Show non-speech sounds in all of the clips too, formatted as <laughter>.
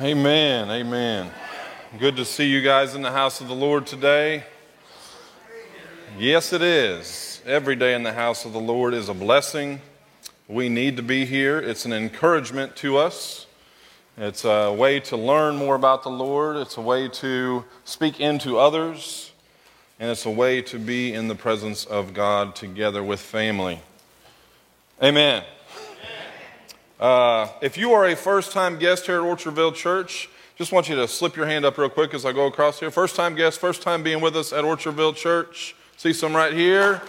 Amen. Amen. Good to see you guys in the house of the Lord today. Yes, it is. Every day in the house of the Lord is a blessing. We need to be here. It's an encouragement to us. It's a way to learn more about the Lord. It's a way to speak into others. And it's a way to be in the presence of God together with family. Amen. Uh, if you are a first time guest here at Orchardville Church, just want you to slip your hand up real quick as I go across here. First time guest, first time being with us at Orchardville Church. See some right here.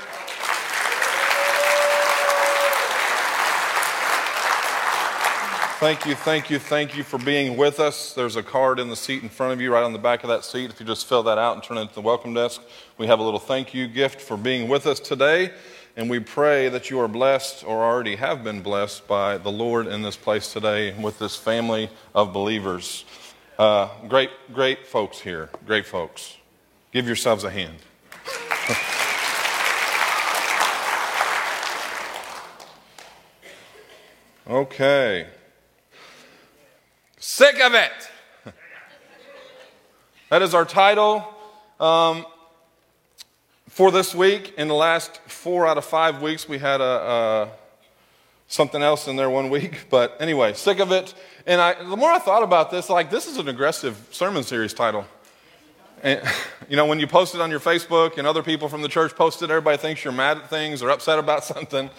Thank you, thank you, thank you for being with us. There's a card in the seat in front of you, right on the back of that seat. If you just fill that out and turn it to the welcome desk, we have a little thank you gift for being with us today. And we pray that you are blessed or already have been blessed by the Lord in this place today with this family of believers. Uh, great, great folks here. Great folks. Give yourselves a hand. <laughs> okay. Sick of it. <laughs> that is our title. Um, for this week, in the last four out of five weeks, we had a, a, something else in there one week. <laughs> But anyway, sick of it. And I, the more I thought about this, like this is an aggressive sermon series title. And, <laughs> you know, when you post it on your Facebook and other people from the church post it, everybody thinks you're mad at things or upset about <laughs> something.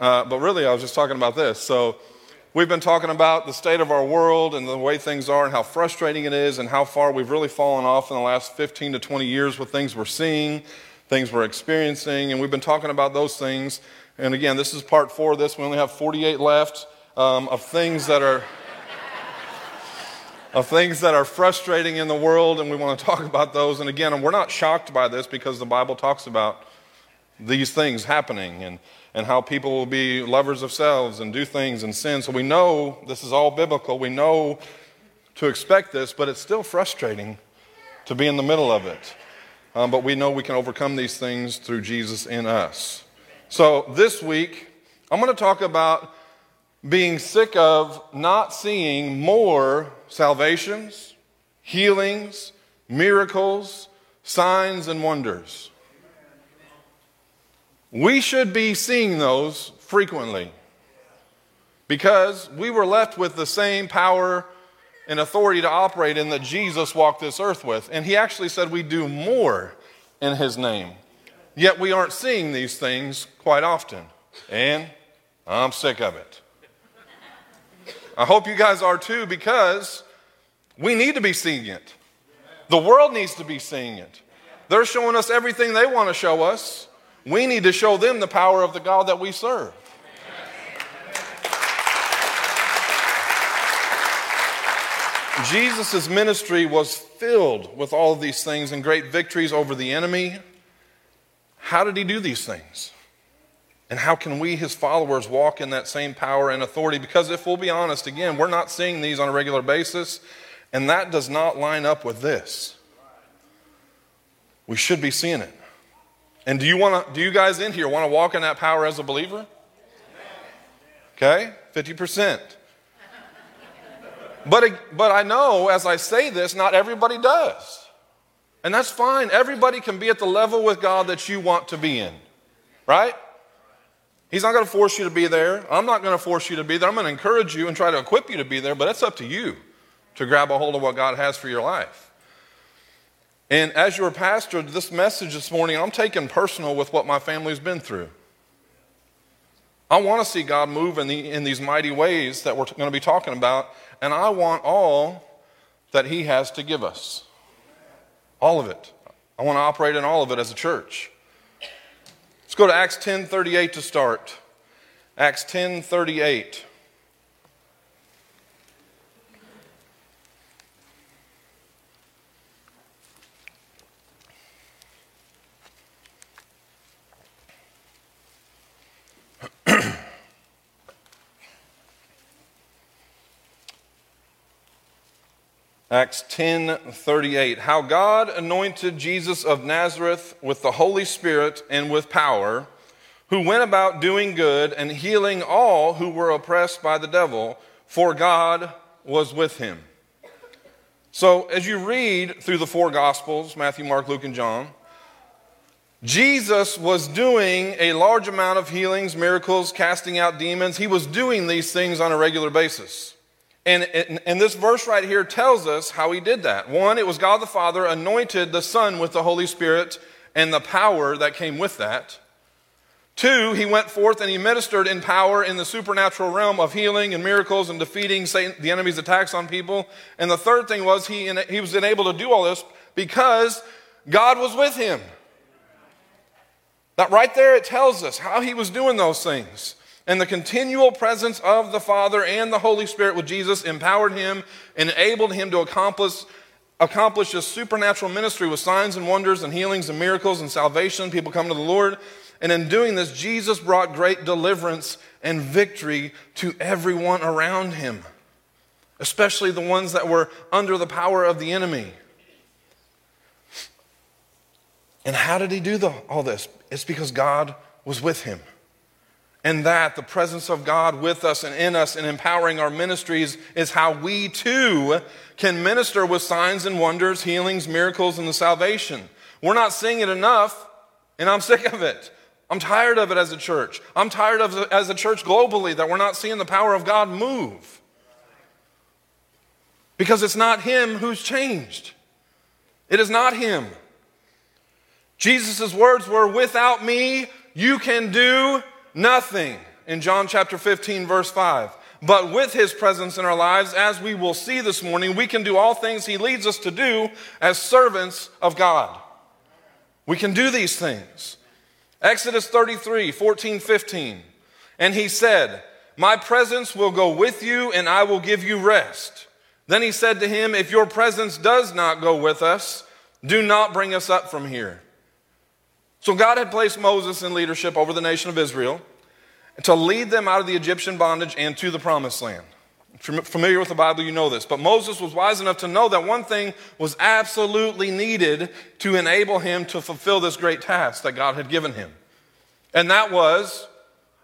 Uh, but really, I was just talking about this. So we've been talking about the state of our world and the way things are and how frustrating it is and how far we've really fallen off in the last 15 to 20 years with things we're seeing things we're experiencing, and we've been talking about those things. And again, this is part four of this. We only have 48 left um, of things that are. of things that are frustrating in the world, and we want to talk about those. And again, we're not shocked by this because the Bible talks about these things happening and, and how people will be lovers of selves and do things and sin. So we know this is all biblical. We know to expect this, but it's still frustrating to be in the middle of it um, but we know we can overcome these things through Jesus in us. So this week, I'm going to talk about being sick of not seeing more salvations, healings, miracles, signs, and wonders. We should be seeing those frequently because we were left with the same power and authority to operate in that Jesus walked this earth with. And he actually said we do more in his name. Yet we aren't seeing these things quite often. And I'm sick of it. I hope you guys are too because we need to be seeing it. The world needs to be seeing it. They're showing us everything they want to show us. We need to show them the power of the God that we serve. Jesus' ministry was filled with all these things and great victories over the enemy. How did he do these things? And how can we, his followers, walk in that same power and authority? Because if we'll be honest, again, we're not seeing these on a regular basis, and that does not line up with this. We should be seeing it. And do you want to, do you guys in here want to walk in that power as a believer? Okay, 50%. But, but I know as I say this, not everybody does. And that's fine. Everybody can be at the level with God that you want to be in, right? He's not going to force you to be there. I'm not going to force you to be there. I'm going to encourage you and try to equip you to be there, but it's up to you to grab a hold of what God has for your life. And as your pastor, this message this morning, I'm taking personal with what my family's been through. I want to see God move in, the, in these mighty ways that we're going to be talking about and I want all that He has to give us. All of it. I want to operate in all of it as a church. Let's go to Acts 10:38 to start. Acts 10:38. Acts 10 38. How God anointed Jesus of Nazareth with the Holy Spirit and with power, who went about doing good and healing all who were oppressed by the devil, for God was with him. So, as you read through the four Gospels Matthew, Mark, Luke, and John Jesus was doing a large amount of healings, miracles, casting out demons. He was doing these things on a regular basis. And, and, this verse right here tells us how he did that. One, it was God the Father anointed the Son with the Holy Spirit and the power that came with that. Two, he went forth and he ministered in power in the supernatural realm of healing and miracles and defeating Satan, the enemy's attacks on people. And the third thing was he, he was enabled to do all this because God was with him. That right there, it tells us how he was doing those things. And the continual presence of the Father and the Holy Spirit with Jesus empowered him and enabled him to accomplish, accomplish a supernatural ministry with signs and wonders and healings and miracles and salvation, people coming to the Lord. And in doing this, Jesus brought great deliverance and victory to everyone around him, especially the ones that were under the power of the enemy. And how did he do the, all this? It's because God was with him. And that, the presence of God with us and in us and empowering our ministries, is how we too can minister with signs and wonders, healings, miracles, and the salvation. We're not seeing it enough, and I'm <laughs> sick of it. I'm tired of it as a church. I'm tired of it as a church globally that we're not seeing the power of God move. Because it's not Him who's changed. It is not Him. Jesus' words were, Without me, you can do nothing. In John chapter 15, verse 5. But with his presence in our lives, as we will see this morning, we can do all things he leads us to do as servants of God. We can do these things. Exodus 33, 14, 15. And he said, My presence will go with you, and I will give you rest. Then he said to him, If your presence does not go with us, do not bring us up from here. So God had placed Moses in leadership over the nation of Israel to lead them out of the Egyptian bondage and to the promised land. If you're familiar with the Bible, you know this. But Moses was wise enough to know that one thing was absolutely needed to enable him to fulfill this great task that God had given him. And that was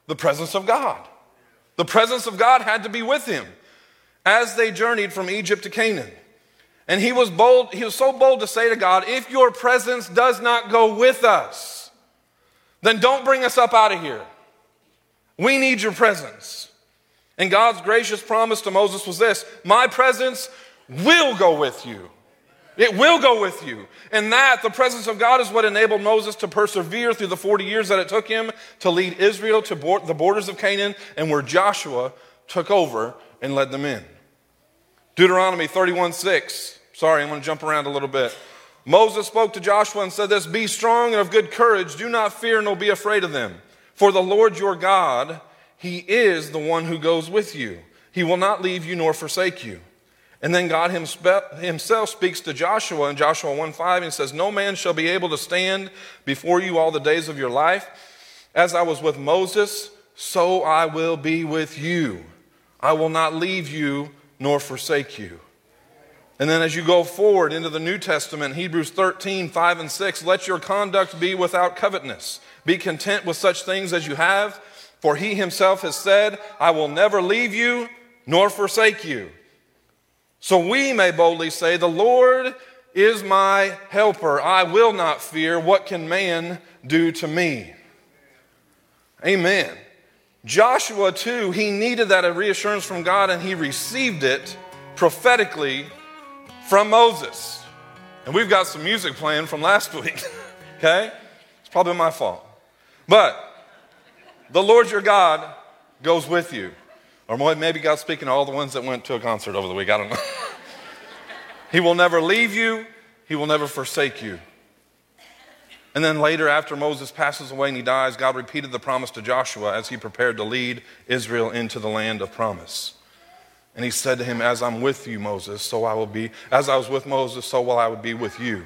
the presence of God. The presence of God had to be with him as they journeyed from Egypt to Canaan. And he was bold, he was so bold to say to God, if your presence does not go with us, then don't bring us up out of here. We need your presence. And God's gracious promise to Moses was this My presence will go with you. It will go with you. And that, the presence of God, is what enabled Moses to persevere through the 40 years that it took him to lead Israel to the borders of Canaan and where Joshua took over and led them in. Deuteronomy 31 6. Sorry, I'm going to jump around a little bit. Moses spoke to Joshua and said this Be strong and of good courage. Do not fear nor be afraid of them. For the Lord your God he is the one who goes with you. He will not leave you nor forsake you. And then God himself speaks to Joshua in Joshua 1 5 and says, No man shall be able to stand before you all the days of your life. As I was with Moses, so I will be with you. I will not leave you nor forsake you. And then as you go forward into the New Testament, Hebrews 13, 5 and 6, let your conduct be without covetousness. Be content with such things as you have for he himself has said, I will never leave you nor forsake you. So we may boldly say, The Lord is my helper. I will not fear. What can man do to me? Amen. Joshua, too, he needed that reassurance from God and he received it prophetically from Moses. And we've got some music playing from last <laughs> week, okay? It's probably my fault. But the Lord your God goes with you. Or maybe God's speaking to all the ones that went to a concert over the week. I don't know. <laughs> he will never leave you, He will never forsake you. And then later, after Moses passes away and he dies, God repeated the promise to Joshua as he prepared to lead Israel into the land of promise. And he said to him, As I'm with you, Moses, so I will be. As I was with Moses, so will I be with you.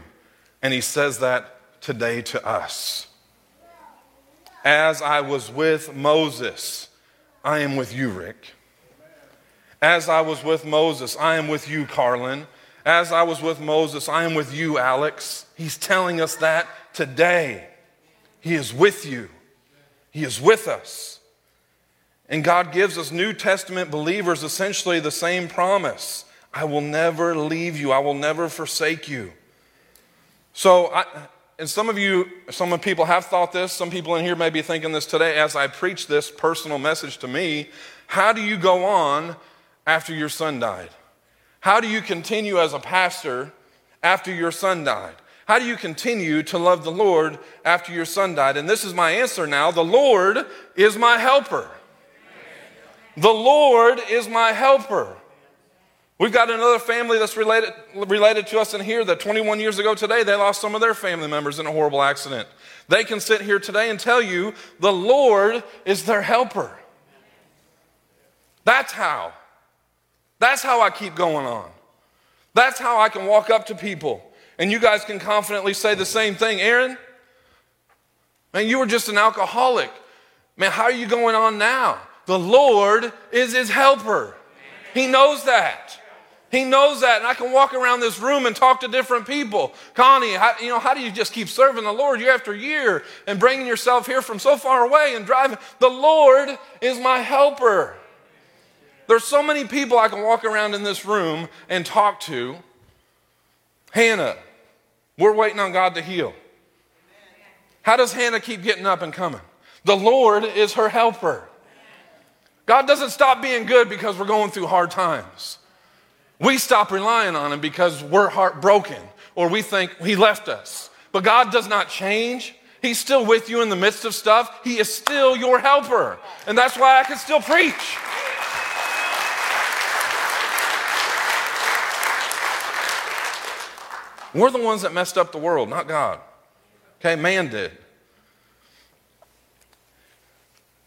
And he says that today to us as I was with Moses, I am with you, Rick. As I was with Moses, I am with you, Carlin. As I was with Moses, I am with you, Alex. He's telling us that today. He is with you, He is with us. And God gives us New Testament believers essentially the same promise I will never leave you. I will never forsake you. So, I, and some of you, some of people have thought this. Some people in here may be thinking this today as I preach this personal message to me. How do you go on after your son died? How do you continue as a pastor after your son died? How do you continue to love the Lord after your son died? And this is my answer now the Lord is my helper. The Lord is my helper. We've got another family that's related, related to us in here that 21 years ago today, they lost some of their family members in a horrible accident. They can sit here today and tell you the Lord is their helper. That's how. That's how I keep going on. That's how I can walk up to people and you guys can confidently say the same thing. Aaron, man, you were just an alcoholic. Man, how are you going on now? The Lord is his helper. He knows that. He knows that, and I can walk around this room and talk to different people. Connie, how, you know, how do you just keep serving the Lord year after year and bringing yourself here from so far away and driving? The Lord is my helper. There's so many people I can walk around in this room and talk to. Hannah, we're waiting on God to heal. How does Hannah keep getting up and coming? The Lord is her helper. God doesn't stop being good because we're going through hard times. We stop relying on Him because we're heartbroken or we think He left us. But God does not change. He's still with you in the midst of stuff. He is still your helper. And that's why I can still preach. We're the ones that messed up the world, not God. Okay, man did.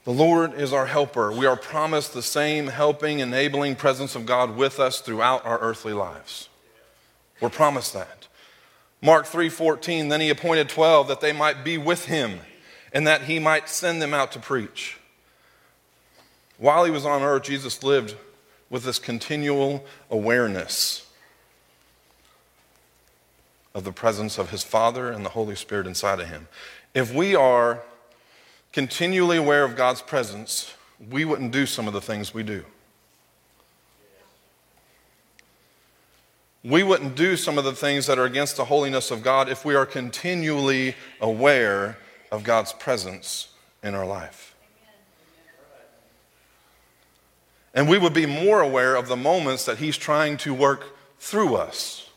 The Lord is our helper. We are promised the same helping, enabling presence of God with us throughout our earthly lives. We're promised that. Mark 3:14 then he appointed 12 that they might be with him and that he might send them out to preach. While he was on earth, Jesus lived with this continual awareness of the presence of his Father and the Holy Spirit inside of him. If we are continually aware of God's presence, we wouldn't do some of the things we do. We wouldn't do some of the things that are against the holiness of God if we are continually aware of God's presence in our life. And we would be more aware of the moments that He's trying to work through us.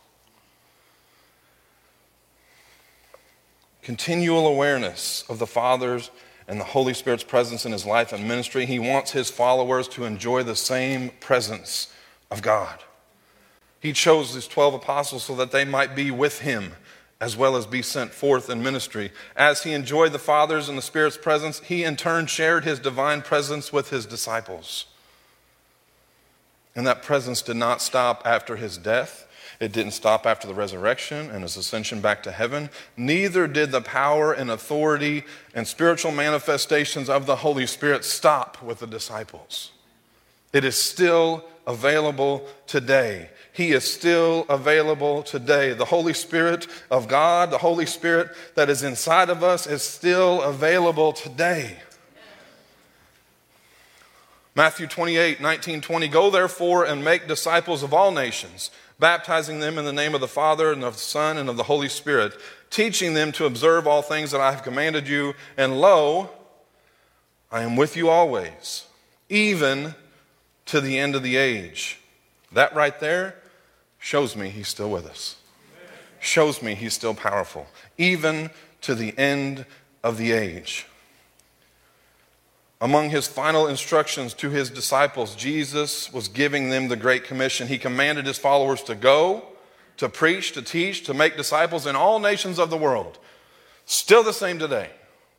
Continual awareness of the Father's and the Holy Spirit's presence in his life and ministry. He wants his followers to enjoy the same presence of God. He chose his 12 apostles so that they might be with him as well as be sent forth in ministry. As he enjoyed the Father's and the Spirit's presence, he in turn shared his divine presence with his disciples. And that presence did not stop after his death. It didn't stop after the resurrection and his ascension back to heaven. Neither did the power and authority and spiritual manifestations of the Holy Spirit stop with the disciples. It is still available today. He is still available today. The Holy Spirit of God, the Holy Spirit that is inside of us, is still available today. Matthew 28, 19, 20. Go therefore and make disciples of all nations baptizing them in the name of the Father and of the Son and of the Holy Spirit, teaching them to observe all things that I have commanded you. And lo, I am with you always, even to the end of the age. That right there shows me he's still with us, shows me he's still powerful, even to the end of the age. Among his final instructions to his disciples, Jesus was giving them the Great Commission. He commanded his followers to go, to preach, to teach, to make disciples in all nations of the world. Still the same today.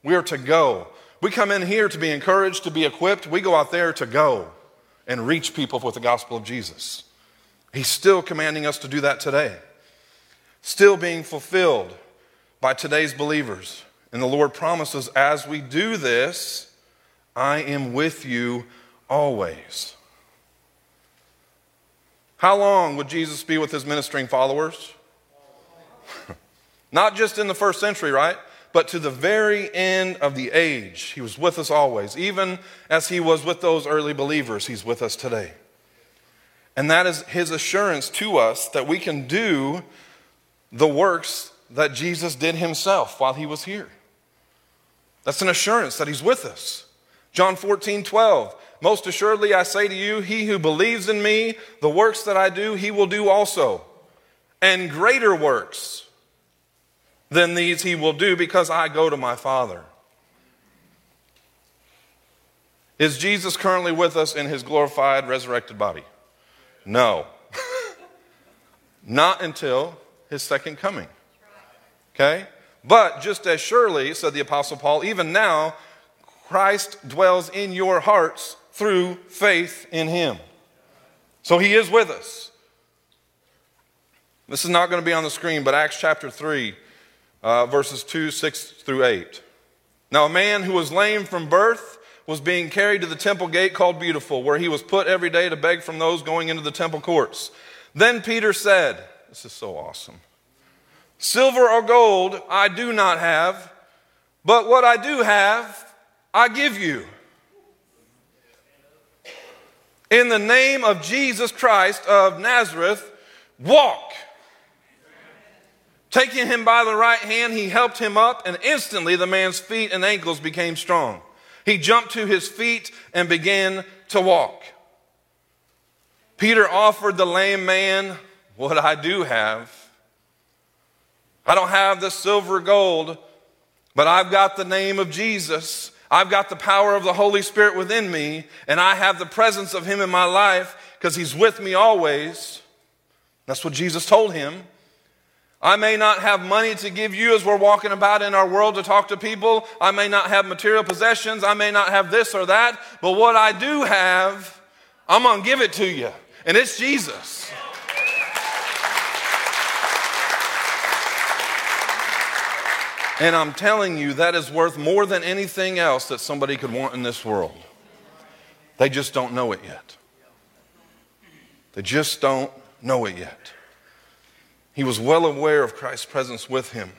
We are to go. We come in here to be encouraged, to be equipped. We go out there to go and reach people with the gospel of Jesus. He's still commanding us to do that today. Still being fulfilled by today's believers. And the Lord promises as we do this, I am with you always. How long would Jesus be with his ministering followers? <laughs> Not just in the first century, right? But to the very end of the age. He was with us always. Even as he was with those early believers, he's with us today. And that is his assurance to us that we can do the works that Jesus did himself while he was here. That's an assurance that he's with us. John 14, 12. Most assuredly, I say to you, he who believes in me, the works that I do, he will do also. And greater works than these he will do because I go to my Father. Is Jesus currently with us in his glorified, resurrected body? No. <laughs> Not until his second coming. Okay? But just as surely, said the Apostle Paul, even now, Christ dwells in your hearts through faith in him. So he is with us. This is not going to be on the screen, but Acts chapter 3, uh, verses 2, 6 through 8. Now, a man who was lame from birth was being carried to the temple gate called Beautiful, where he was put every day to beg from those going into the temple courts. Then Peter said, This is so awesome. Silver or gold I do not have, but what I do have, I give you. In the name of Jesus Christ of Nazareth, walk. Taking him by the right hand, he helped him up, and instantly the man's feet and ankles became strong. He jumped to his feet and began to walk. Peter offered the lame man what I do have. I don't have the silver gold, but I've got the name of Jesus. I've got the power of the Holy Spirit within me, and I have the presence of Him in my life because He's with me always. That's what Jesus told him. I may not have money to give you as we're walking about in our world to talk to people. I may not have material possessions. I may not have this or that. But what I do have, I'm going to give it to you. And it's Jesus. And I'm telling you, that is worth more than anything else that somebody could want in this world. They just don't know it yet. They just don't know it yet. He was well aware of Christ's presence with him.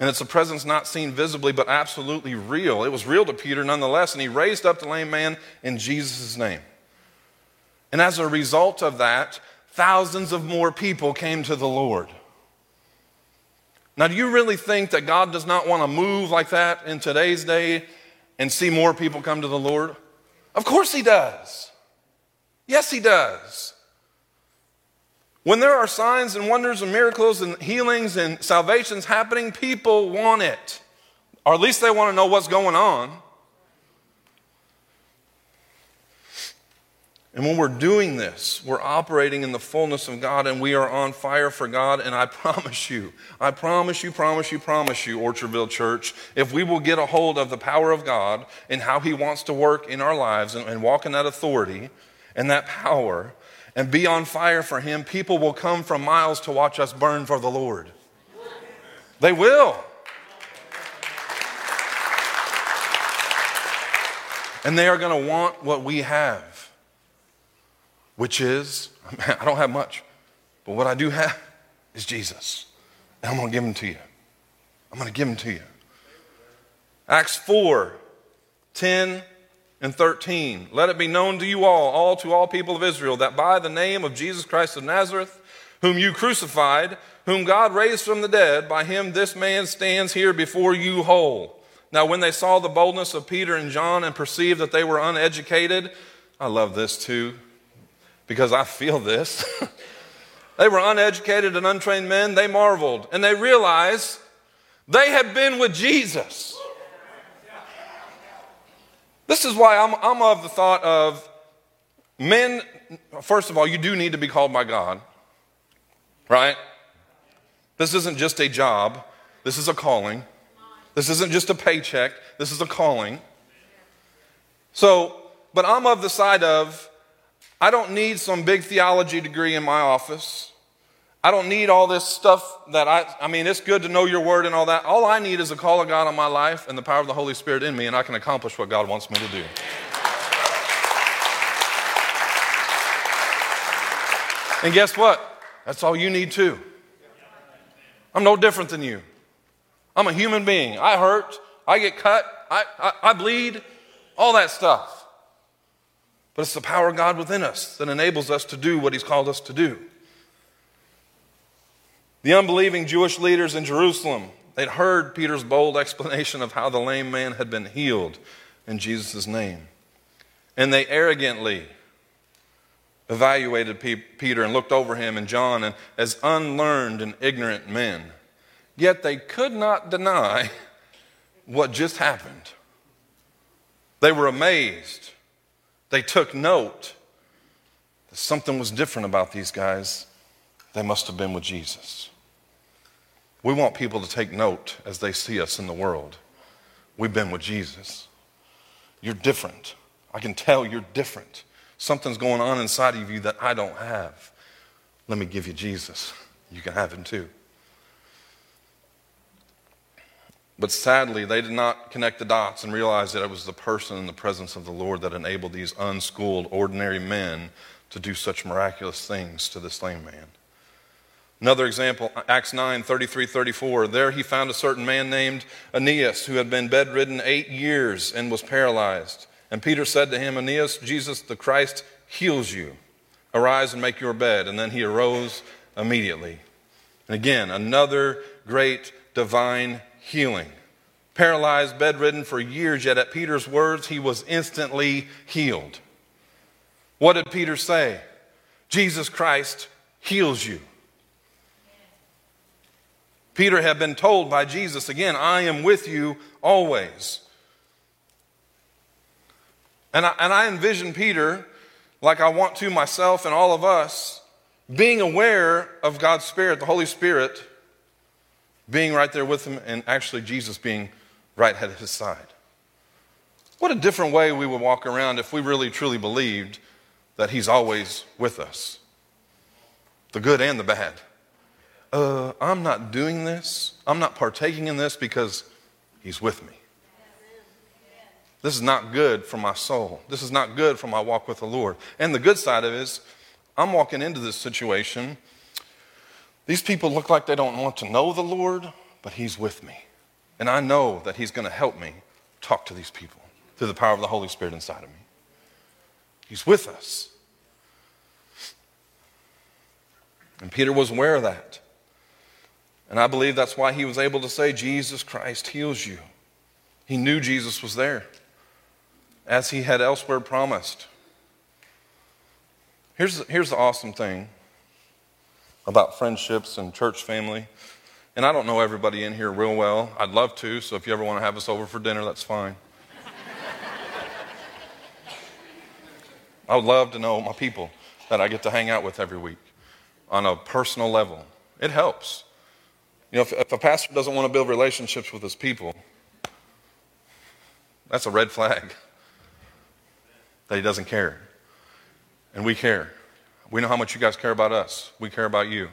And it's a presence not seen visibly, but absolutely real. It was real to Peter nonetheless, and he raised up the lame man in Jesus' name. And as a result of that, thousands of more people came to the Lord. Now, do you really think that God does not want to move like that in today's day and see more people come to the Lord? Of course, He does. Yes, He does. When there are signs and wonders and miracles and healings and salvations happening, people want it. Or at least they want to know what's going on. And when we're doing this, we're operating in the fullness of God and we are on fire for God. And I <laughs> promise you, I promise you, promise you, promise you, Orchardville Church, if we will get a hold of the power of God and how He wants to work in our lives and, and walk in that authority and that power, and be on fire for Him, people will come from miles to watch us burn for the Lord. They will. And they are going to want what we have, which is <laughs> I don't have much, but what I do have is Jesus. And I'm going to give him to you. I'm going to give him to you. Acts 4 10 and 13. Let it be known to you all, all to all people of Israel, that by the name of Jesus Christ of Nazareth, whom you crucified, whom God raised from the dead, by him this man stands here before you whole. Now, when they saw the boldness of Peter and John and perceived that they were uneducated, I love this too, because I feel this. <laughs> they were uneducated and untrained men. They marveled and they realized they had been with Jesus. This is why I'm, I'm of the thought of men, first of all, you do need to be called by God, right? This isn't just a job, this is a calling. This isn't just a paycheck, this is a calling. So, but I'm of the side of I don't need some big theology degree in my office. I don't need all this stuff that I, I mean, it's good to know your word and all that. All I need is a call of God on my life and the power of the Holy Spirit in me, and I can accomplish what God wants me to do. And guess what? That's all you need too. I'm no different than you. I'm a human being. I hurt, I get cut, I, I, I bleed, all that stuff. But it's the power of God within us that enables us to do what He's called us to do. The unbelieving Jewish leaders in Jerusalem, they'd heard Peter's bold explanation of how the lame man had been healed in Jesus' name. And they arrogantly evaluated Peter and looked over him and John and as unlearned and ignorant men. Yet they could not deny what just happened. They were amazed. They took note that something was different about these guys. They must have been with Jesus. We want people to take note as they see us in the world. We've been with Jesus. You're different. I can tell you're different. Something's going on inside of you that I don't have. Let me give you Jesus. You can have him too. But sadly, they did not connect the dots and realize that it was the person in the presence of the Lord that enabled these unschooled, ordinary men to do such miraculous things to this lame man. Another example, Acts 9 33 34. There he found a certain man named Aeneas who had been bedridden eight years and was paralyzed. And Peter said to him, Aeneas, Jesus the Christ heals you. Arise and make your bed. And then he arose immediately. And again, another great divine healing. Paralyzed, bedridden for years, yet at Peter's words, he was instantly healed. What did Peter say? Jesus Christ heals you. Peter had been told by Jesus again, I am with you always. And I, and I envision Peter, like I want to myself and all of us, being aware of God's Spirit, the Holy Spirit, being right there with him, and actually Jesus being right at his side. What a different way we would walk around if we really truly believed that He's always with us the good and the bad uh, I'm not doing this, I'm not partaking in this because He's with me. This is not good for my soul. This is not good for my walk with the Lord. And the good side of it is, I'm walking into this situation. These people look like they don't want to know the Lord, but He's with me. And I know that He's going to help me talk to these people through the power of the Holy Spirit inside of me. He's with us. And Peter was aware of that. And I believe that's why he was able to say, Jesus Christ heals you. He knew Jesus was there, as he had elsewhere promised. Here's, here's the awesome thing about friendships and church family. And I don't know everybody in here real well. I'd love to, so if you ever want to have us over for dinner, that's fine. <laughs> I would love to know my people that I get to hang out with every week on a personal level. It helps. You know, if, if a pastor doesn't want to build relationships with his people, that's a red flag that he doesn't care. And we care. We know how much you guys care about us. We care about you.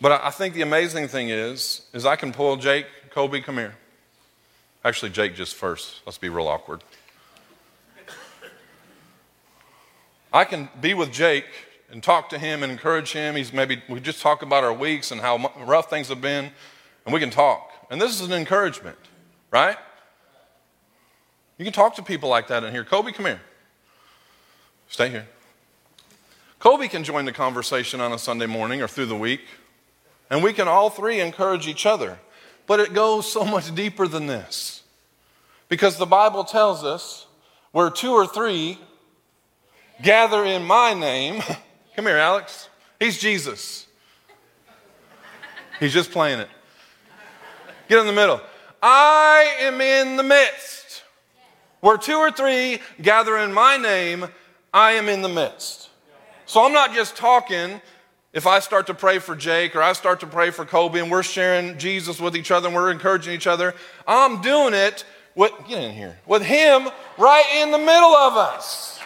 But I think the amazing thing is, is I can pull Jake, Kobe, come here. Actually, Jake just first. Let's be real awkward. I can be with Jake and talk to him and encourage him. He's maybe, we just talk about our weeks and how rough things have been, and we can talk. And this is an encouragement, right? You can talk to people like that in here. Kobe, come here. Stay here. Kobe can join the conversation on a Sunday morning or through the week, and we can all three encourage each other. But it goes so much deeper than this. Because the Bible tells us where two or three gather in my name, <laughs> Come here, Alex. He's Jesus. He's just playing it. Get in the middle. I am in the midst. Where two or three gather in my name, I am in the midst. So I'm not just talking if I start to pray for Jake or I start to pray for Kobe and we're sharing Jesus with each other and we're encouraging each other. I'm doing it with, get in here, with Him right in the middle of us.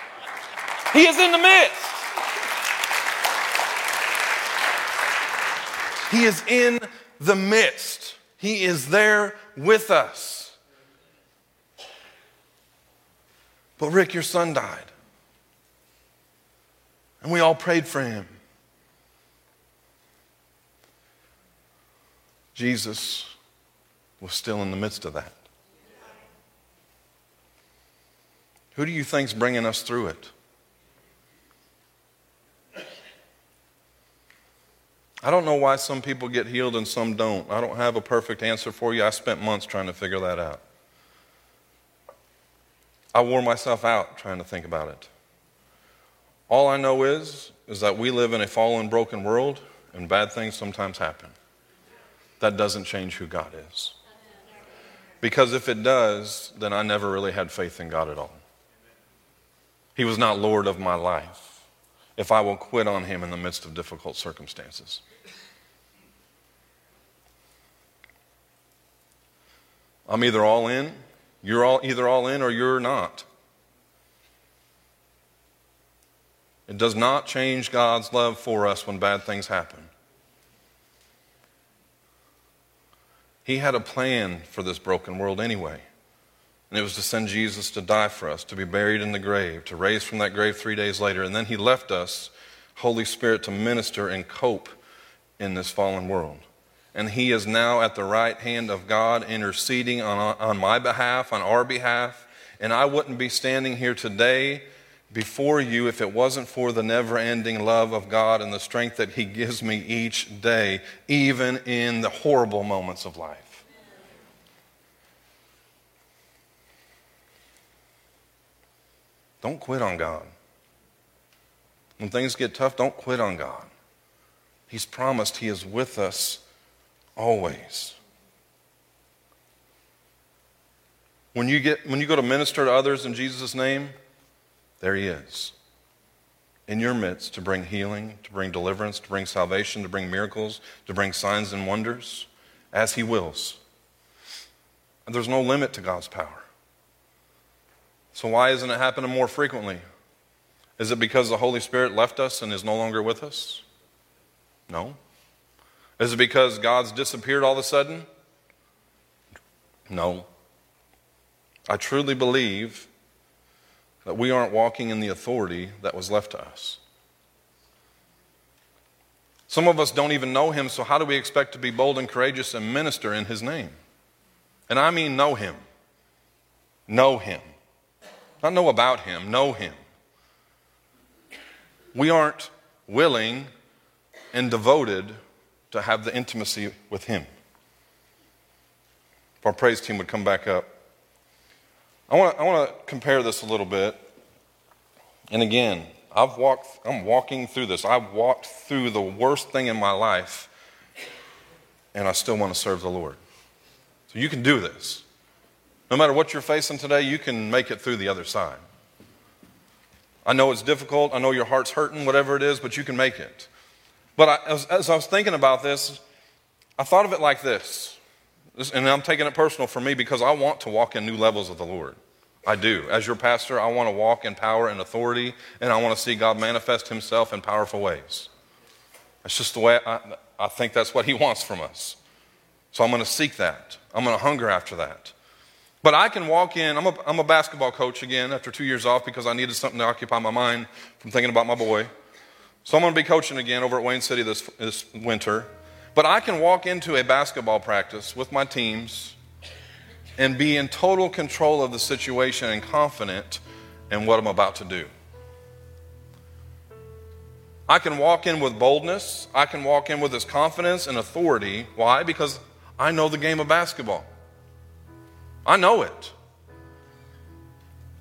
He is in the midst. He is in the midst, He is there with us. But Rick, your son died. And we all prayed for him. Jesus was still in the midst of that. Who do you think's bringing us through it? I don't know why some people get healed and some don't. I don't have a perfect answer for you. I spent months trying to figure that out. I wore myself out trying to think about it. All I know is is that we live in a fallen broken world and bad things sometimes happen. That doesn't change who God is. Because if it does, then I never really had faith in God at all. He was not Lord of my life if I will quit on Him in the midst of difficult circumstances. I'm either all in, you're all, either all in or you're not. It does not change God's love for us when bad things happen. He had a plan for this broken world anyway. And it was to send Jesus to die for us, to be buried in the grave, to raise from that grave three days later. And then he left us, Holy Spirit, to minister and cope in this fallen world. And he is now at the right hand of God, interceding on, on my behalf, on our behalf. And I wouldn't be standing here today before you if it wasn't for the never ending love of God and the strength that He gives me each day, even in the horrible moments of life. Don't quit on God. When things get tough, don't quit on God. He's promised He is with us always. When you, get, when you go to minister to others in Jesus' name, there He is in your midst to bring healing, to bring deliverance, to bring salvation, to bring miracles, to bring signs and wonders as He wills. And there's no limit to God's power. So, why isn't it happening more frequently? Is it because the Holy Spirit left us and is no longer with us? No. Is it because God's disappeared all of a sudden? No. I truly believe that we aren't walking in the authority that was left to us. Some of us don't even know him, so how do we expect to be bold and courageous and minister in his name? And I mean know him. Know him. Not know about him, know him. We aren't willing and devoted to have the intimacy with him. If our praise team would come back up. I want, to, I to compare this a little bit. And again, I've walked, I'm walking through this. I've walked through the worst thing in my life, and I still want to serve the Lord. So you can do this. No matter what you're facing today, you can make it through the other side. I know it's difficult. I know your heart's hurting, whatever it is, but you can make it. But I, as, as I was thinking about this, I thought of it like this. this. And I'm taking it personal for me because I want to walk in new levels of the Lord. I do. As your pastor, I want to walk in power and authority, and I want to see God manifest himself in powerful ways. That's just the way I, I think that's what he wants from us. So I'm going to seek that. I'm going to hunger after that. But I can walk in, I'm a, I'm a basketball coach again after two years off because I needed something to occupy my mind from thinking about my boy. So I'm going to be coaching again over at Wayne City this, this winter. But I can walk into a basketball practice with my teams and be in total control of the situation and confident in what I'm about to do. I can walk in with boldness. I can walk in with this confidence and authority. Why? Because I know the game of basketball. I know it.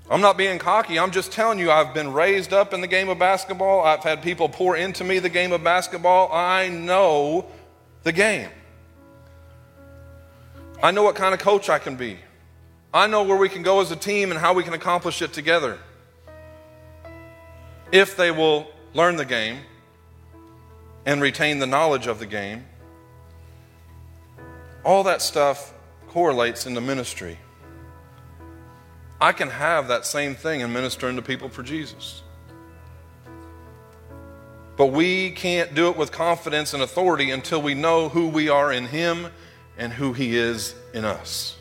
I'm not being cocky. I'm just telling you, I've been raised up in the game of basketball. I've had people pour into me the game of basketball. I know the game. I know what kind of coach I can be. I know where we can go as a team and how we can accomplish it together. If they will learn the game and retain the knowledge of the game, all that stuff correlates into ministry. I can have that same thing in ministering to people for Jesus. But we can't do it with confidence and authority until we know who we are in Him and who He is in us.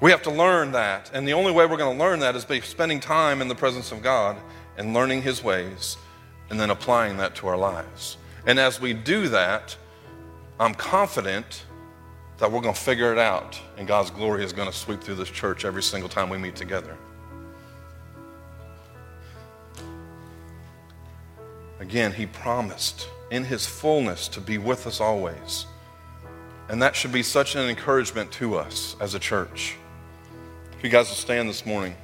We have to learn that. And the only way we're going to learn that is by spending time in the presence of God and learning His ways and then applying that to our lives. And as we do that, I'm confident that we're going to figure it out and God's glory is going to sweep through this church every single time we meet together. Again, He promised in his fullness to be with us always. And that should be such an encouragement to us as a church. If you guys will stand this morning.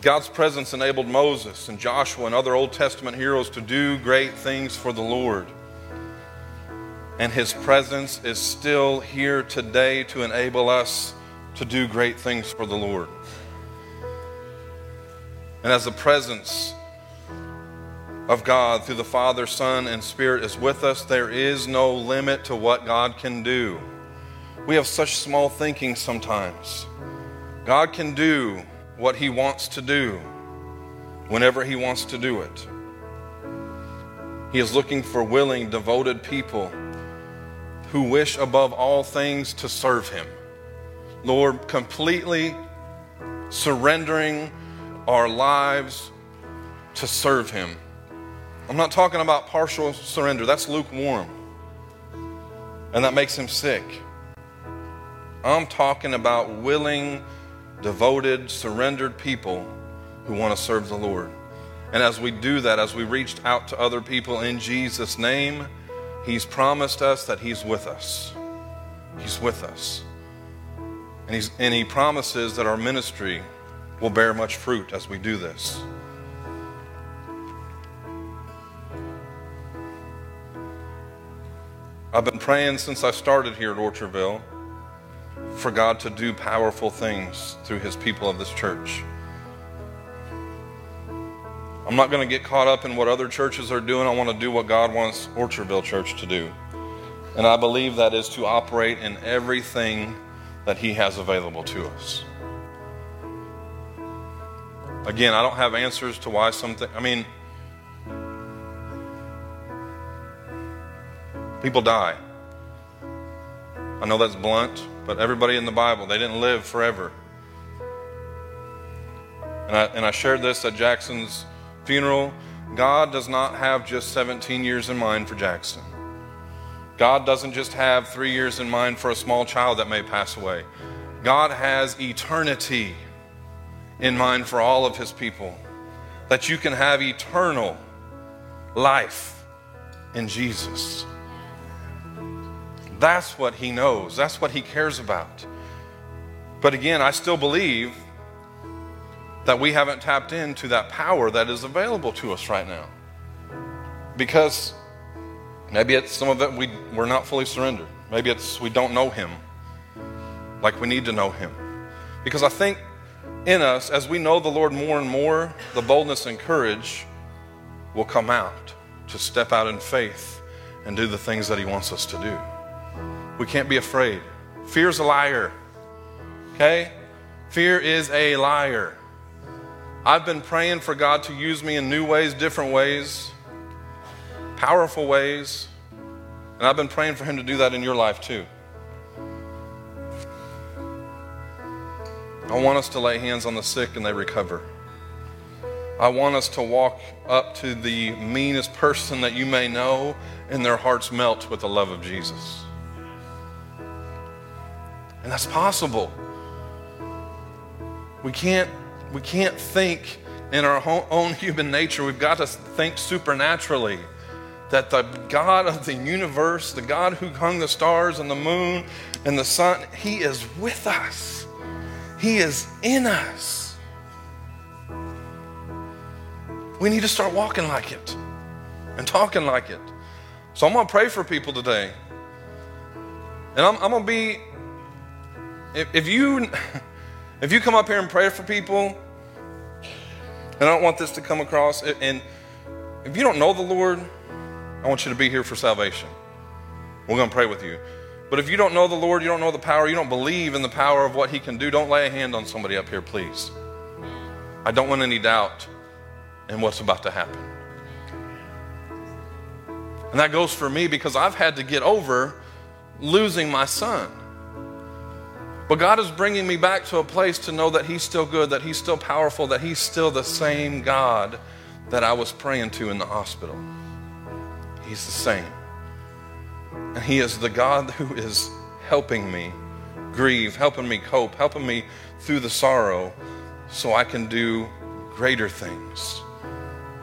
God's presence enabled Moses and Joshua and other Old Testament heroes to do great things for the Lord. And his presence is still here today to enable us to do great things for the Lord. And as the presence of God through the Father, Son, and Spirit is with us, there is no limit to what God can do. We have such small thinking sometimes. God can do what He wants to do whenever He wants to do it. He is looking for willing, devoted people who wish above all things to serve Him. Lord, completely surrendering our lives to serve Him. I'm not talking about partial surrender, that's lukewarm. And that makes Him sick. I'm talking about willing, devoted, surrendered people who want to serve the Lord. And as we do that, as we reach out to other people in Jesus' name, He's promised us that He's with us. He's with us. And, he's, and He promises that our ministry will bear much fruit as we do this. I've been praying since I started here at Orchardville for God to do powerful things through His people of this church. I'm not going to get caught up in what other churches are doing. I want to do what God wants Orchardville Church to do. And I believe that is to operate in everything that He has available to us. Again, I don't have answers to why something, I mean, people die. I know that's blunt, but everybody in the Bible, they didn't live forever. And I, and I shared this at Jackson's funeral, God does not have just 17 years in mind for Jackson. God doesn't just have three years in mind for a small child that may pass away. God has eternity in mind for all of his people. That you can have eternal life in Jesus. That's what he knows, that's what he cares about. But again, I still believe that we haven't tapped into that power that is available to us right now. Because maybe it's some of it we, we're not fully surrendered. Maybe it's we don't know Him like we need to know Him. Because I think in us, as we know the Lord more and more, the boldness and courage will come out to step out in faith and do the things that He wants us to do. We can't be afraid. Fear's a liar. Okay? Fear is a liar. I've been praying for God to use me in new ways, different ways, powerful ways. And I've been praying for Him to do that in your life too. I want us to lay hands on the sick and they recover. I want us to walk up to the meanest person that you may know and their hearts melt with the love of Jesus. And that's possible. We can't we can't think in our own human nature. We've got to think supernaturally that the God of the universe, the God who hung the stars and the moon and the sun, He is with us. He is in us. We need to start walking like it and talking like it. So I'm going to pray for people today. And I'm, I'm going to be, if, if you. If you come up here and pray for people, and I don't want this to come across, and if you don't know the Lord, I want you to be here for salvation. We're going to pray with you. But if you don't know the Lord, you don't know the power, you don't believe in the power of what He can do, don't lay a hand on somebody up here, please. I don't want any doubt in what's about to happen. And that goes for me because I've had to get over losing my son. But God is bringing me back to a place to know that He's still good, that He's still powerful, that He's still the same God that I was praying to in the hospital. He's the same. And He is the God <laughs> who is helping me grieve, helping me cope, helping me through the sorrow so I can do greater things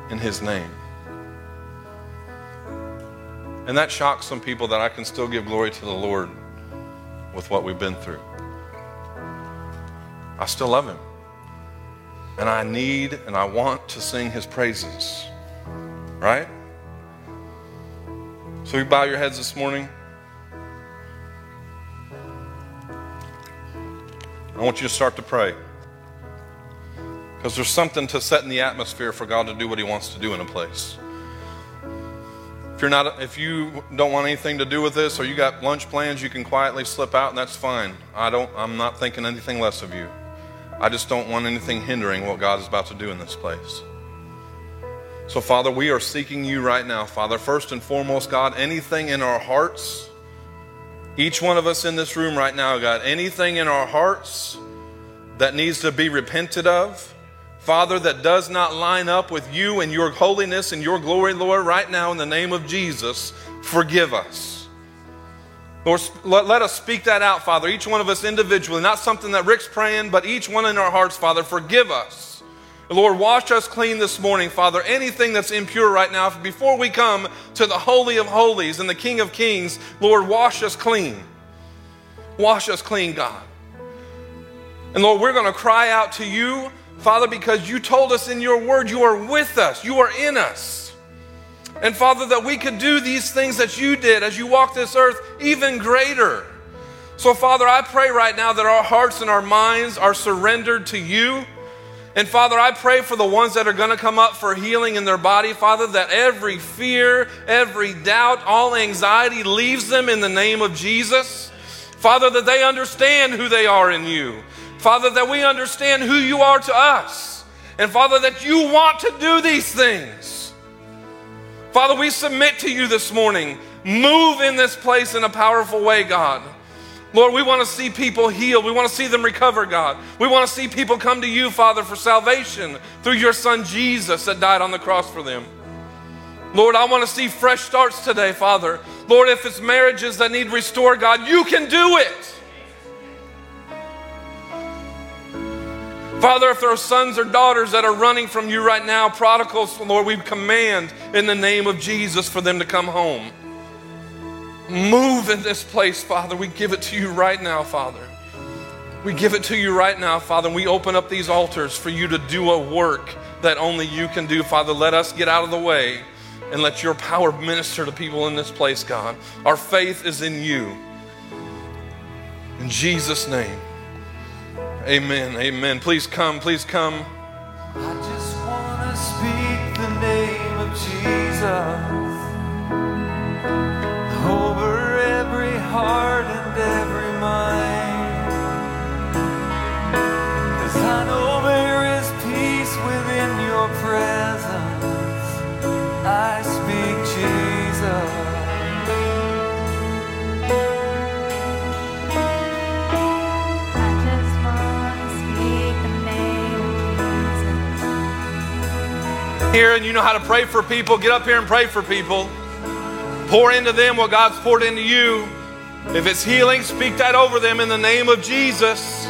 in His name. And that shocks some people that I can still give glory to the Lord with what we've been through. I still love Him. And I need and I want to sing His praises. Right? So you bow your heads this morning. I want you to start to pray. Because there's something to set in the atmosphere for God to do what He wants to do in a place. If you're not, if you don't want anything to do with this, or you got lunch plans, you can quietly slip out, and that's fine. I don't. I'm not thinking anything less of you. I just don't want anything hindering what God is about to do in this place. So, Father, we are seeking you right now, Father. First and foremost, God, anything in our hearts, each one of us in this room right now, God, anything in our hearts that needs to be repented of, Father, that does not line up with you and your holiness and your glory, Lord, right now in the name of Jesus, forgive us. Lord, let, let us speak that out, Father, each one of us individually, not something that Rick's praying, but each one in our hearts, Father, forgive us. Lord, wash us clean this morning, Father. Anything that's impure right now, before we come to the Holy of Holies and the King of Kings, Lord, wash us clean. Wash us clean, God. And Lord, we're going to cry out to you, Father, because you told us in your word you are with us, you are in us. And Father, that we could do these things that you did as you walked this earth even greater. So, Father, I pray right now that our hearts and our minds are surrendered to you. And Father, I pray for the ones that are going to come up for healing in their body, Father, that every fear, every doubt, all anxiety leaves them in the name of Jesus. Father, that they understand who they are in you. Father, that we understand who you are to us. And Father, that you want to do these things. Father, we submit to you this morning. Move in this place in a powerful way, God. Lord, we want to see people healed. We want to see them recover, God. We want to see people come to you, Father, for salvation through your Son Jesus that died on the cross for them. Lord, I want to see fresh starts today, Father. Lord, if it's marriages that need restored, God, you can do it. Father, if there are sons or daughters that are running from you right now, prodigals, Lord, we command in the name of Jesus for them to come home. Move in this place, Father. We give it to you right now, Father. We give it to you right now, Father. And we open up these altars for you to do a work that only you can do, Father. Let us get out of the way and let your power minister to people in this place, God. Our faith is in you. In Jesus' name. Amen. Amen. Please come. Please come. I just want to speak the name of Jesus over every heart and every mind. Cause I know there is peace within your presence. I Here and you know how to pray for people, get up here and pray for people. Pour into them what God's poured into you. If it's healing, speak that over them in the name of Jesus.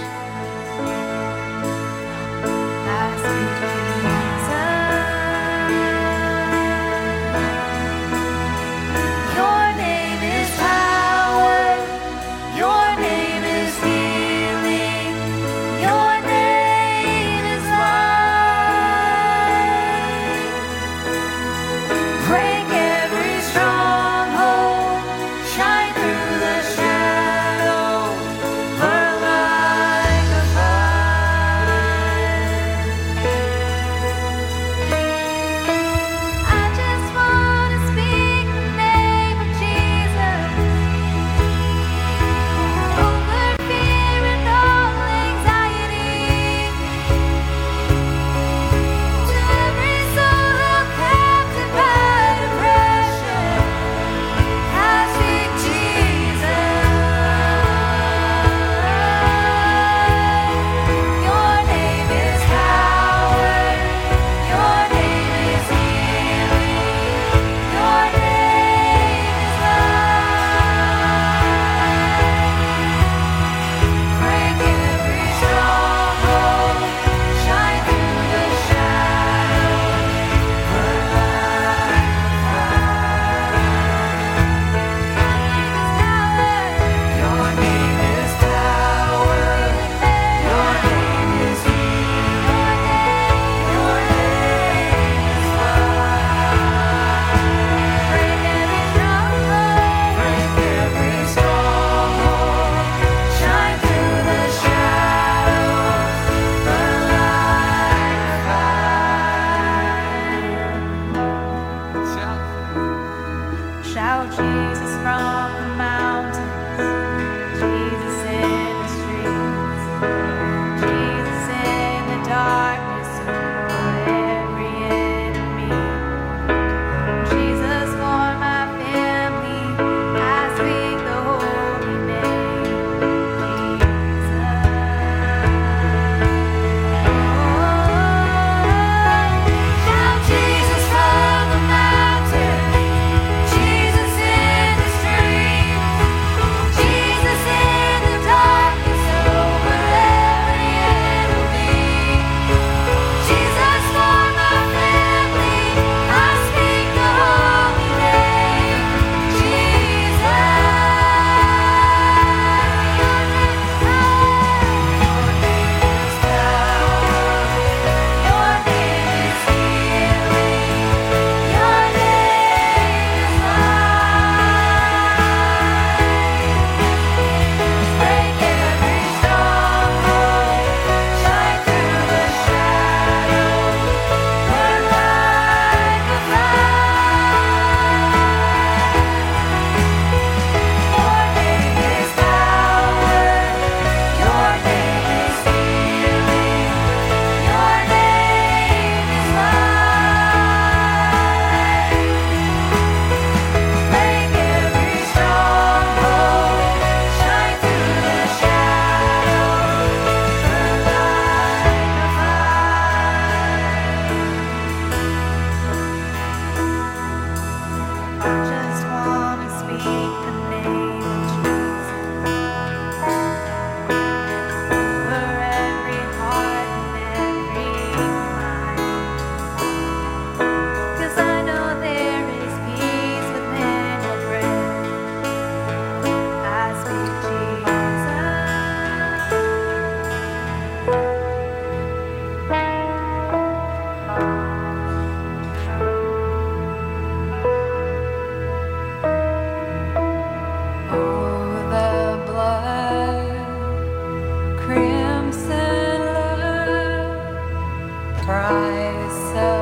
Placed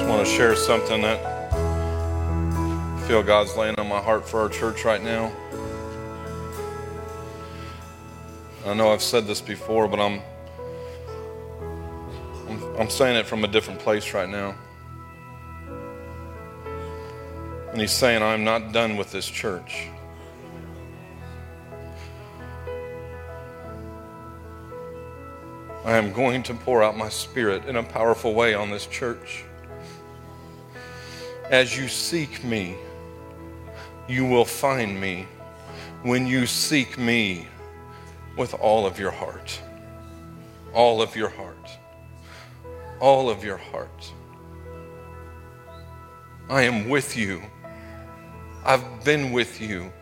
Just want to share something that I feel God's laying on my heart for our church right now. I know I've said this before, but I'm I'm, I'm saying it from a different place right now. And he's saying, I'm not done with this church. I am going to pour out my spirit in a powerful way on this church. As you seek me, you will find me when you seek me with all of your heart. All of your heart. All of your heart. I am with you. I've been with you.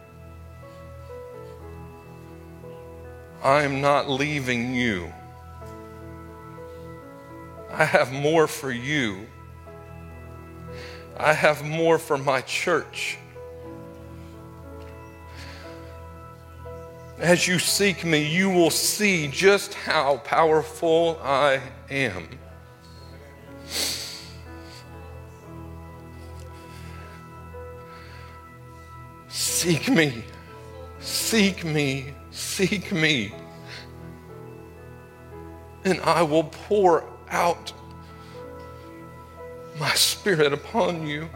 I'm not leaving you. I have more for you. I have more for my church. As you seek me, you will see just how powerful I am. Seek me, seek me, seek me, and I will pour out my spirit upon you.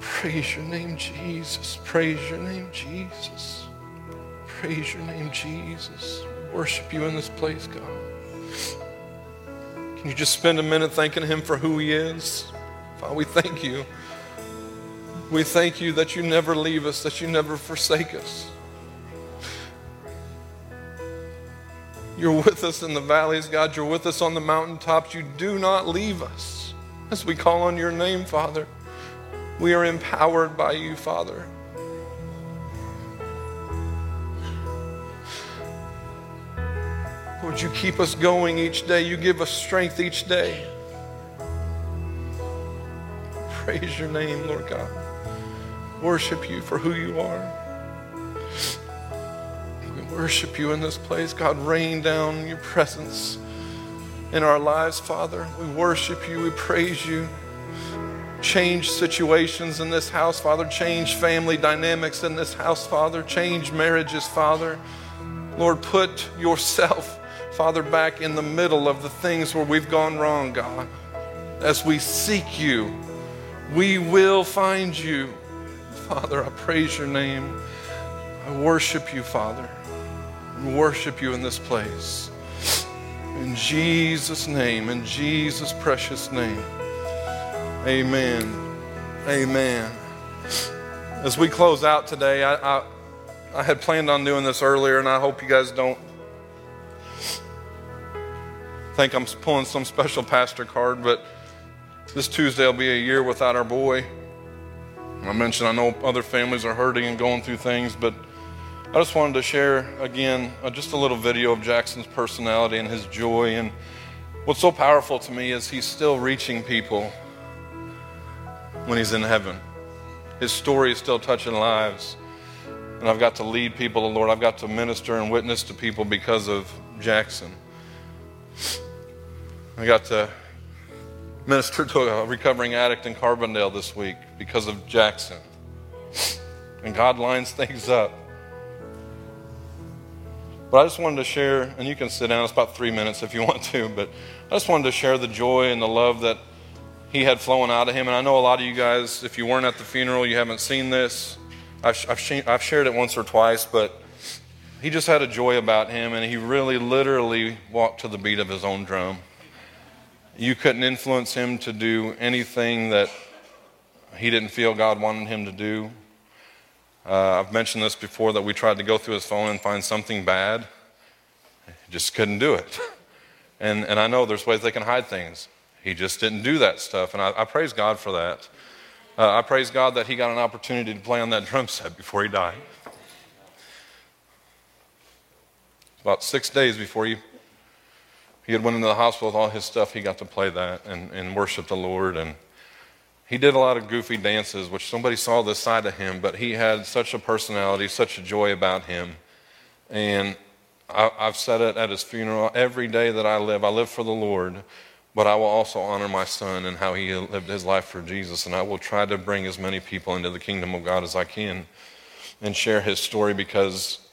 Praise your name, Jesus. Praise your name, Jesus. Praise your name, Jesus. Worship you in this place, God. Can you just spend a minute thanking Him for who He is? Father, we thank you. We thank you that you never leave us, that you never forsake us. You're with us in the valleys, God. You're with us on the mountaintops. You do not leave us. As we call on your name, Father, we are empowered by you, Father. Lord, you keep us going each day. You give us strength each day. Praise your name, Lord God. Worship you for who you are. Worship you in this place. God, rain down your presence in our lives, Father. We worship you. We praise you. Change situations in this house, Father. Change family dynamics in this house, Father. Change marriages, Father. Lord, put yourself, Father, back in the middle of the things where we've gone wrong, God. As we seek you, we will find you. Father, I praise your name. I worship you, Father. I worship you in this place. In Jesus' name, in Jesus' precious name. Amen. Amen. As we close out today, I, I, I had planned on doing this earlier, and I hope you guys don't think I'm pulling some special pastor card, but this Tuesday will be a year without our boy. I mentioned I know other families are hurting and going through things, but I just wanted to share again uh, just a little video of Jackson's personality and his joy. And what's so powerful to me is he's still reaching people when he's in heaven. His story is still touching lives. And I've got to lead people to the Lord. I've got to minister and witness to people because of Jackson. I got to minister to a recovering addict in Carbondale this week because of Jackson. And God lines things up. But I just wanted to share, and you can sit down, it's about three minutes if you <laughs> want to, but I just wanted to share the joy and the love that he had flowing out of him. And I know a lot of you guys, if you weren't at the funeral, you haven't seen this. I've, I've, I've shared it once or twice, but he just had a joy about him, and he really literally walked to the beat of his own drum. You couldn't influence him to do anything that he didn't feel God wanted him to do. Uh, I've mentioned this before that we tried to go through his phone and find something bad. Just couldn't do it. <laughs> And, and I know there's ways they can hide things. He just didn't do that stuff. And I, I praise God for that. Uh, I praise God that he got an opportunity to play on that <laughs> drum set before he died. About six days before he, he had went into the hospital with all his stuff, he got to play that and, and worship the Lord. And he did a lot of goofy dances, which somebody saw this side of him, but he had such a personality, such a joy about him. And I, I've said it at his funeral every day that I live, I live for the Lord, but I will also honor my son and how he lived his life for Jesus. And I will try to bring as many people into the kingdom of God as I can and share his story because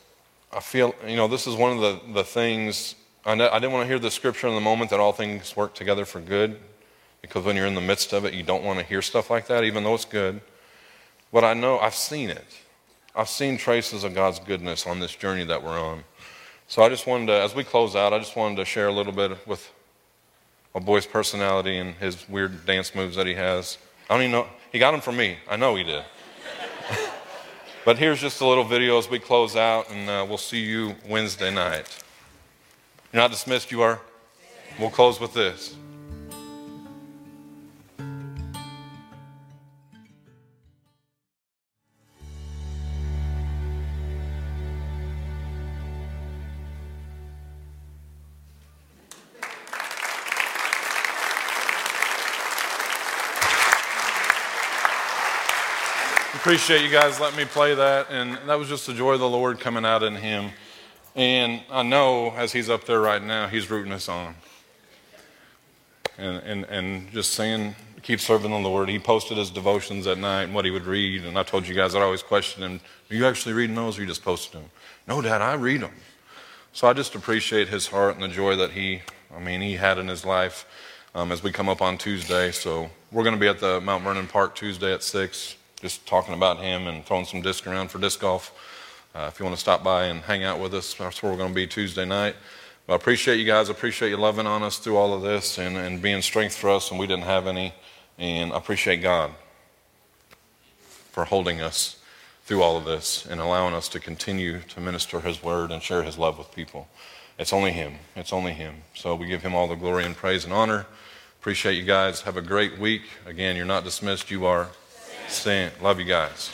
I feel, you know, this is one of the, the things. I, know, I didn't want to hear the scripture in the moment that all things work together for good because when you're in the midst of it, you don't want to hear stuff like that, even though it's good. But I know I've seen it. I've seen traces of God's goodness on this journey that we're on. So I just wanted to, as we close out, I just wanted to share a little bit with a boy's personality and his weird dance moves that he has. I don't even know. He got them from me. I know he did. <laughs> but here's just a little video as we close out, and uh, we'll see you Wednesday night. You're not dismissed, you are? We'll close with this. Appreciate you guys letting me play that. And that was just the joy of the Lord coming out in him. And I know as he's up there right now, he's rooting us on. And, and, and just saying, keep serving the Lord. He posted his devotions at night and what he would read. And I told you guys, I always question him, Are you actually reading those or you just posted them? No, Dad, I read them. So I just appreciate his heart and the joy that he, I mean, he had in his life um, as we come up on Tuesday. So we're going to be at the Mount Vernon Park Tuesday at 6, just talking about him and throwing some disc around for disc golf. Uh, if you want to stop by and hang out with us, that's where we're going to be Tuesday night. But I appreciate you guys. I appreciate you loving on us through all of this and, and being strength for us when we didn't have any. And I appreciate God for holding us through all of this and allowing us to continue to minister His word and share His love with people. It's only Him. It's only Him. So we give Him all the glory and praise and honor. Appreciate you guys. Have a great week. Again, you're not dismissed. You are sent. Love you guys.